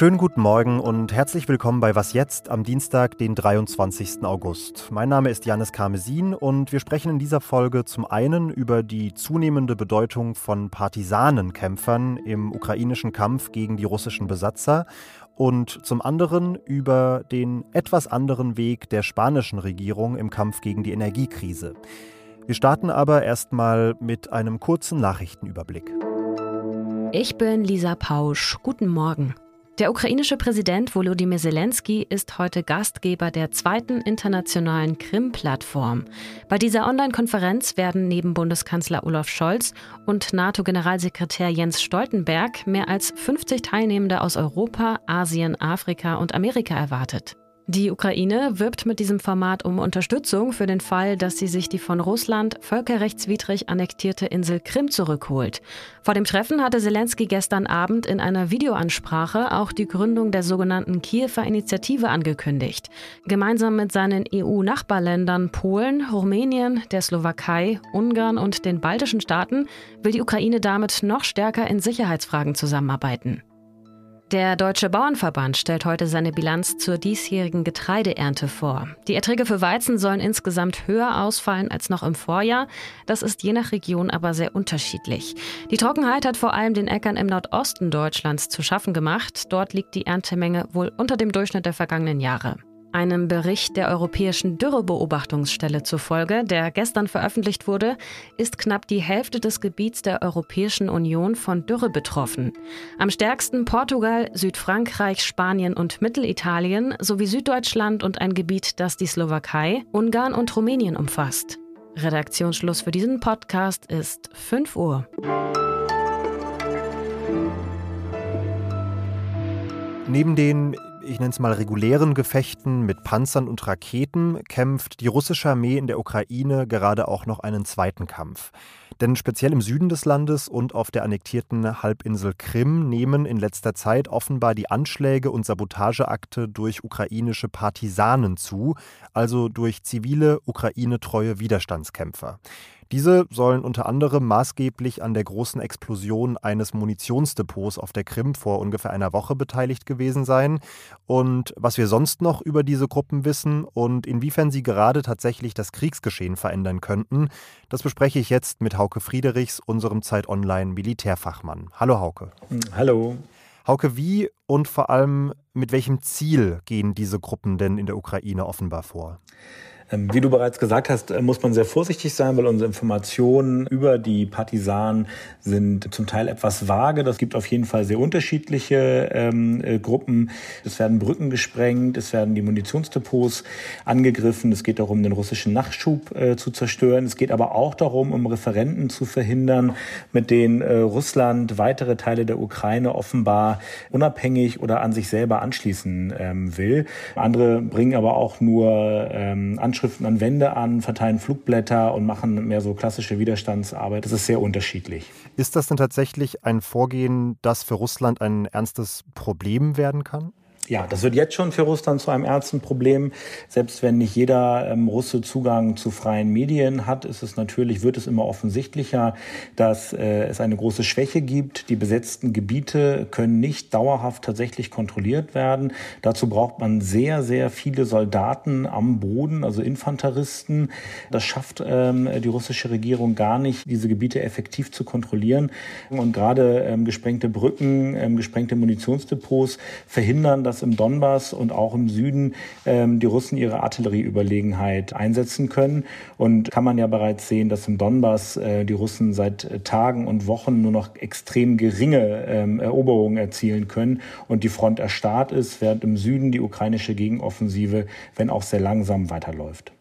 Schönen guten Morgen und herzlich willkommen bei Was jetzt am Dienstag, den 23. August. Mein Name ist Janis Karmesin und wir sprechen in dieser Folge zum einen über die zunehmende Bedeutung von Partisanenkämpfern im ukrainischen Kampf gegen die russischen Besatzer und zum anderen über den etwas anderen Weg der spanischen Regierung im Kampf gegen die Energiekrise. Wir starten aber erstmal mit einem kurzen Nachrichtenüberblick. Ich bin Lisa Pausch. Guten Morgen. Der ukrainische Präsident Volodymyr Zelensky ist heute Gastgeber der zweiten internationalen Krim-Plattform. Bei dieser Online-Konferenz werden neben Bundeskanzler Olaf Scholz und NATO-Generalsekretär Jens Stoltenberg mehr als 50 Teilnehmende aus Europa, Asien, Afrika und Amerika erwartet. Die Ukraine wirbt mit diesem Format um Unterstützung für den Fall, dass sie sich die von Russland völkerrechtswidrig annektierte Insel Krim zurückholt. Vor dem Treffen hatte Zelensky gestern Abend in einer Videoansprache auch die Gründung der sogenannten Kiewer Initiative angekündigt. Gemeinsam mit seinen EU-Nachbarländern Polen, Rumänien, der Slowakei, Ungarn und den baltischen Staaten will die Ukraine damit noch stärker in Sicherheitsfragen zusammenarbeiten. Der Deutsche Bauernverband stellt heute seine Bilanz zur diesjährigen Getreideernte vor. Die Erträge für Weizen sollen insgesamt höher ausfallen als noch im Vorjahr. Das ist je nach Region aber sehr unterschiedlich. Die Trockenheit hat vor allem den Äckern im Nordosten Deutschlands zu schaffen gemacht. Dort liegt die Erntemenge wohl unter dem Durchschnitt der vergangenen Jahre. Einem Bericht der Europäischen Dürrebeobachtungsstelle zufolge, der gestern veröffentlicht wurde, ist knapp die Hälfte des Gebiets der Europäischen Union von Dürre betroffen. Am stärksten Portugal, Südfrankreich, Spanien und Mittelitalien sowie Süddeutschland und ein Gebiet, das die Slowakei, Ungarn und Rumänien umfasst. Redaktionsschluss für diesen Podcast ist 5 Uhr. Neben den ich nenne es mal regulären Gefechten mit Panzern und Raketen kämpft die russische Armee in der Ukraine gerade auch noch einen zweiten Kampf. Denn speziell im Süden des Landes und auf der annektierten Halbinsel Krim nehmen in letzter Zeit offenbar die Anschläge und Sabotageakte durch ukrainische Partisanen zu, also durch zivile ukrainetreue Widerstandskämpfer. Diese sollen unter anderem maßgeblich an der großen Explosion eines Munitionsdepots auf der Krim vor ungefähr einer Woche beteiligt gewesen sein. Und was wir sonst noch über diese Gruppen wissen und inwiefern sie gerade tatsächlich das Kriegsgeschehen verändern könnten, das bespreche ich jetzt mit Hauke Friedrichs, unserem Zeit Online Militärfachmann. Hallo Hauke. Hallo. Hauke, wie und vor allem mit welchem Ziel gehen diese Gruppen denn in der Ukraine offenbar vor? Ähm, wie du bereits gesagt hast, äh, muss man sehr vorsichtig sein, weil unsere Informationen über die Partisanen sind zum Teil etwas vage. Das gibt auf jeden Fall sehr unterschiedliche ähm, äh, Gruppen. Es werden Brücken gesprengt, es werden die Munitionsdepots angegriffen. Es geht darum, den russischen Nachschub äh, zu zerstören. Es geht aber auch darum, um Referenten zu verhindern, mit denen äh, Russland weitere Teile der Ukraine offenbar unabhängig oder an sich selber anschließen ähm, will. Andere bringen aber auch nur ähm, Anschriften an Wände an, verteilen Flugblätter und machen mehr so klassische Widerstandsarbeit. Das ist sehr unterschiedlich. Ist das denn tatsächlich ein Vorgehen, das für Russland ein ernstes Problem werden kann? Ja, das wird jetzt schon für Russland zu einem ernsten Problem. Selbst wenn nicht jeder ähm, Russe Zugang zu freien Medien hat, ist es natürlich, wird es immer offensichtlicher, dass äh, es eine große Schwäche gibt. Die besetzten Gebiete können nicht dauerhaft tatsächlich kontrolliert werden. Dazu braucht man sehr, sehr viele Soldaten am Boden, also Infanteristen. Das schafft ähm, die russische Regierung gar nicht, diese Gebiete effektiv zu kontrollieren. Und gerade ähm, gesprengte Brücken, ähm, gesprengte Munitionsdepots verhindern, dass im Donbass und auch im Süden ähm, die Russen ihre Artillerieüberlegenheit einsetzen können. Und kann man ja bereits sehen, dass im Donbass äh, die Russen seit äh, Tagen und Wochen nur noch extrem geringe ähm, Eroberungen erzielen können und die Front erstarrt ist, während im Süden die ukrainische Gegenoffensive, wenn auch sehr langsam, weiterläuft.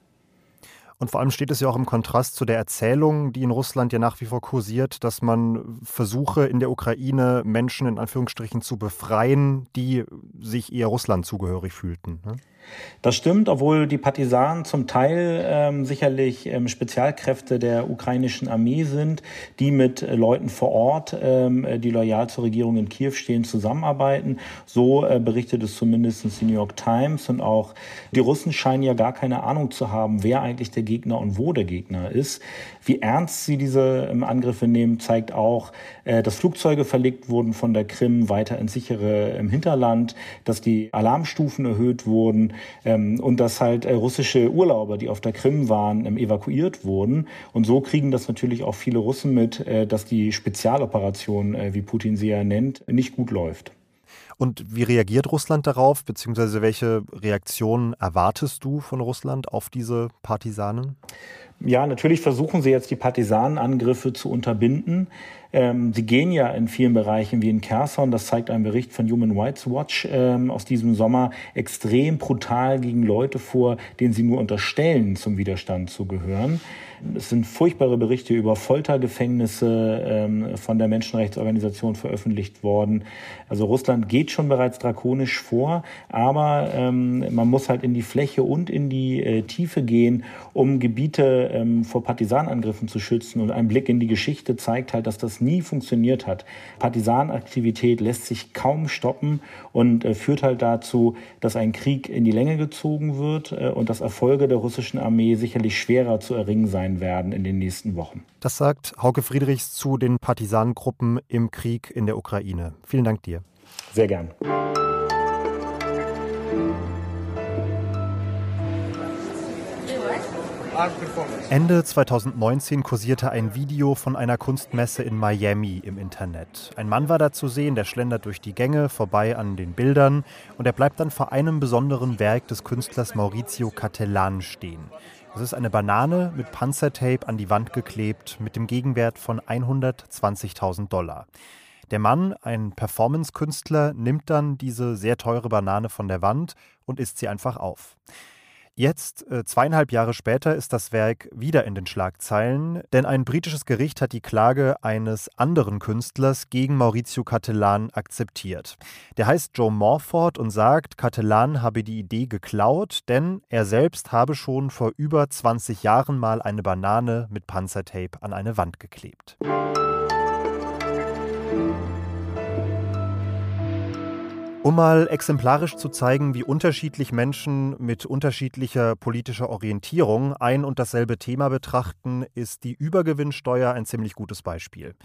Und vor allem steht es ja auch im Kontrast zu der Erzählung, die in Russland ja nach wie vor kursiert, dass man versuche, in der Ukraine Menschen in Anführungsstrichen zu befreien, die sich eher Russland zugehörig fühlten. Ne? Das stimmt, obwohl die Partisanen zum Teil ähm, sicherlich ähm, Spezialkräfte der ukrainischen Armee sind, die mit äh, Leuten vor Ort, ähm, die loyal zur Regierung in Kiew stehen, zusammenarbeiten. So äh, berichtet es zumindest die New York Times. Und auch die Russen scheinen ja gar keine Ahnung zu haben, wer eigentlich der Gegner und wo der Gegner ist. Wie ernst sie diese ähm, Angriffe nehmen, zeigt auch, äh, dass Flugzeuge verlegt wurden von der Krim weiter ins sichere im Hinterland, dass die Alarmstufen erhöht wurden ähm, und dass halt äh, russische Urlauber, die auf der Krim waren, ähm, evakuiert wurden. Und so kriegen das natürlich auch viele Russen mit, äh, dass die Spezialoperation, wie Putin sie ja nennt, nicht gut läuft. Und wie reagiert Russland darauf, beziehungsweise welche Reaktionen erwartest du von Russland auf diese Partisanen? Ja, natürlich versuchen sie jetzt die Partisanenangriffe zu unterbinden. Ähm, sie gehen ja in vielen Bereichen wie in Kherson, das zeigt ein Bericht von Human Rights Watch ähm, aus diesem Sommer, extrem brutal gegen Leute vor, denen sie nur unterstellen, zum Widerstand zu gehören. Es sind furchtbare Berichte über Foltergefängnisse ähm, von der Menschenrechtsorganisation veröffentlicht worden. Also Russland geht schon bereits drakonisch vor, aber ähm, man muss halt in die Fläche und in die äh, Tiefe gehen, um Gebiete ähm, vor Partisanangriffen zu schützen. Und ein Blick in die Geschichte zeigt halt, dass das nie funktioniert hat. Partisanaktivität lässt sich kaum stoppen und äh, führt halt dazu, dass ein Krieg in die Länge gezogen wird äh, und dass Erfolge der russischen Armee sicherlich schwerer zu erringen sein sein werden in den nächsten Wochen. Das sagt Hauke Friedrichs zu den Partisanengruppen im Krieg in der Ukraine. Vielen Dank dir. Sehr gern. Ende 2019 kursierte ein Video von einer Kunstmesse in Miami im Internet. Ein Mann war da zu sehen, der schlendert durch die Gänge vorbei an den Bildern und er bleibt dann vor einem besonderen Werk des Künstlers Maurizio Cattelan stehen. Das ist eine Banane mit Panzertape an die Wand geklebt mit dem Gegenwert von 120.000 Dollar. Der Mann, ein Performance-Künstler, nimmt dann diese sehr teure Banane von der Wand und isst sie einfach auf. Jetzt, äh, zweieinhalb Jahre später, ist das Werk wieder in den Schlagzeilen, denn ein britisches Gericht hat die Klage eines anderen Künstlers gegen Maurizio Cattelan akzeptiert. Der heißt Joe Morford und sagt, Cattelan habe die Idee geklaut, denn er selbst habe schon vor über 20 Jahren mal eine Banane mit Panzertape an eine Wand geklebt. Um mal exemplarisch zu zeigen, wie unterschiedlich Menschen mit unterschiedlicher politischer Orientierung ein und dasselbe Thema betrachten, ist die Übergewinnsteuer ein ziemlich gutes Beispiel.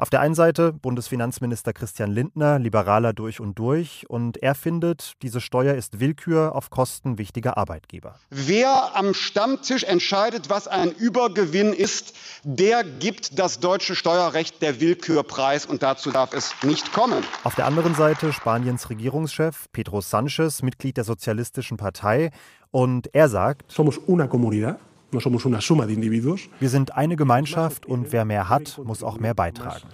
Auf der einen Seite Bundesfinanzminister Christian Lindner, Liberaler durch und durch, und er findet, diese Steuer ist Willkür auf Kosten wichtiger Arbeitgeber. Wer am Stammtisch entscheidet, was ein Übergewinn ist, der gibt das deutsche Steuerrecht der Willkür preis und dazu darf es nicht kommen. Auf der anderen Seite Spaniens Regierungschef Pedro Sánchez, Mitglied der Sozialistischen Partei, und er sagt: Somos una comunidad wir sind eine Gemeinschaft und wer mehr hat, muss auch mehr beitragen.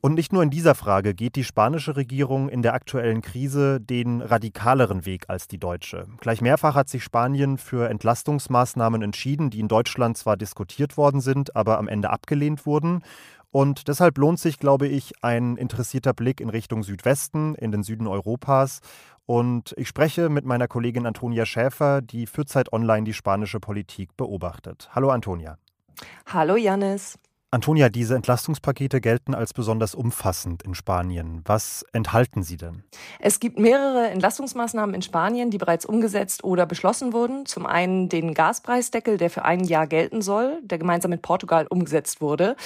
Und nicht nur in dieser Frage geht die spanische Regierung in der aktuellen Krise den radikaleren Weg als die deutsche. Gleich mehrfach hat sich Spanien für Entlastungsmaßnahmen entschieden, die in Deutschland zwar diskutiert worden sind, aber am Ende abgelehnt wurden. Und deshalb lohnt sich, glaube ich, ein interessierter Blick in Richtung Südwesten, in den Süden Europas und ich spreche mit meiner Kollegin Antonia Schäfer, die für Zeit Online die spanische Politik beobachtet. Hallo Antonia. Hallo Janis. Antonia, diese Entlastungspakete gelten als besonders umfassend in Spanien. Was enthalten sie denn? Es gibt mehrere Entlastungsmaßnahmen in Spanien, die bereits umgesetzt oder beschlossen wurden. Zum einen den Gaspreisdeckel, der für ein Jahr gelten soll, der gemeinsam mit Portugal umgesetzt wurde.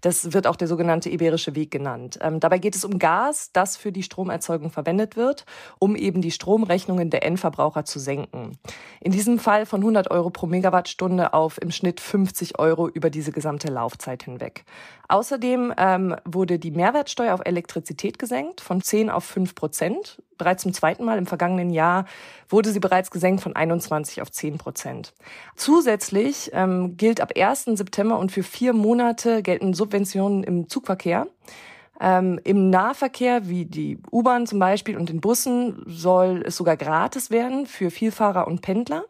Das wird auch der sogenannte Iberische Weg genannt. Ähm, dabei geht es um Gas, das für die Stromerzeugung verwendet wird, um eben die Stromrechnungen der Endverbraucher zu senken. In diesem Fall von 100 Euro pro Megawattstunde auf im Schnitt 50 Euro über diese gesamte Laufzeit hinweg. Außerdem ähm, wurde die Mehrwertsteuer auf Elektrizität gesenkt von 10 auf 5 Prozent. Bereits zum zweiten Mal im vergangenen Jahr wurde sie bereits gesenkt von 21 auf 10 Prozent. Zusätzlich ähm, gilt ab 1. September und für vier Monate gelten Subventionen im Zugverkehr. Ähm, Im Nahverkehr, wie die U-Bahn zum Beispiel und den Bussen, soll es sogar gratis werden für Vielfahrer und Pendler.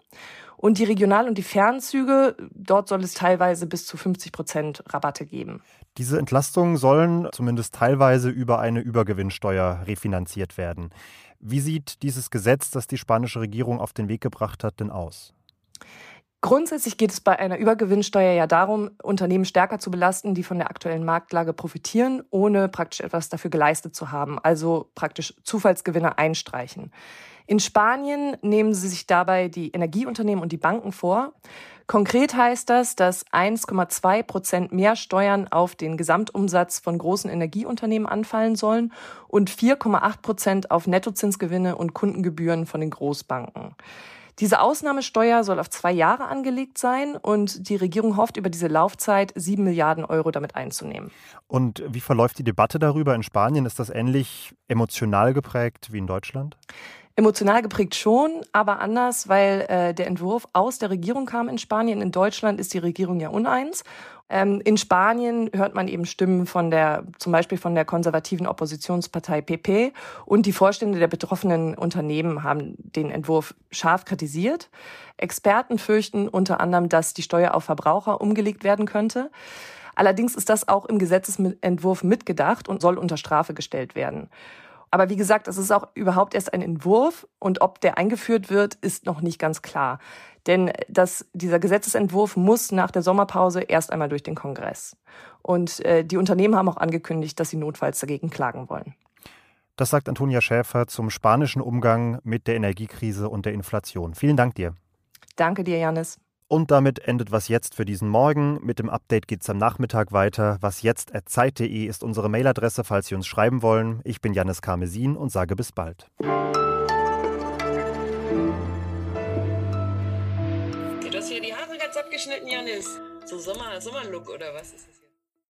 Und die Regional- und die Fernzüge, dort soll es teilweise bis zu 50 Prozent Rabatte geben. Diese Entlastungen sollen zumindest teilweise über eine Übergewinnsteuer refinanziert werden. Wie sieht dieses Gesetz, das die spanische Regierung auf den Weg gebracht hat, denn aus? Grundsätzlich geht es bei einer Übergewinnsteuer ja darum, Unternehmen stärker zu belasten, die von der aktuellen Marktlage profitieren, ohne praktisch etwas dafür geleistet zu haben, also praktisch Zufallsgewinne einstreichen. In Spanien nehmen sie sich dabei die Energieunternehmen und die Banken vor. Konkret heißt das, dass 1,2 Prozent mehr Steuern auf den Gesamtumsatz von großen Energieunternehmen anfallen sollen und 4,8 Prozent auf Nettozinsgewinne und Kundengebühren von den Großbanken. Diese Ausnahmesteuer soll auf zwei Jahre angelegt sein und die Regierung hofft, über diese Laufzeit sieben Milliarden Euro damit einzunehmen. Und wie verläuft die Debatte darüber in Spanien? Ist das ähnlich emotional geprägt wie in Deutschland? Emotional geprägt schon, aber anders, weil äh, der Entwurf aus der Regierung kam in Spanien. In Deutschland ist die Regierung ja uneins. Ähm, in Spanien hört man eben Stimmen von der, zum Beispiel von der konservativen Oppositionspartei PP und die Vorstände der betroffenen Unternehmen haben den Entwurf scharf kritisiert. Experten fürchten unter anderem, dass die Steuer auf Verbraucher umgelegt werden könnte. Allerdings ist das auch im Gesetzesentwurf mitgedacht und soll unter Strafe gestellt werden. Aber wie gesagt, es ist auch überhaupt erst ein Entwurf und ob der eingeführt wird, ist noch nicht ganz klar. Denn das, dieser Gesetzesentwurf muss nach der Sommerpause erst einmal durch den Kongress. Und äh, die Unternehmen haben auch angekündigt, dass sie notfalls dagegen klagen wollen. Das sagt Antonia Schäfer zum spanischen Umgang mit der Energiekrise und der Inflation. Vielen Dank dir. Danke dir, Janis. Und damit endet was jetzt für diesen Morgen. Mit dem Update geht es am Nachmittag weiter. Was jetzt zeit.de ist unsere Mailadresse, falls Sie uns schreiben wollen. Ich bin Janis Karmesin und sage bis bald. Du hast hier die Haare ganz abgeschnitten, Janis. So Sommer, Sommerlook oder was ist das?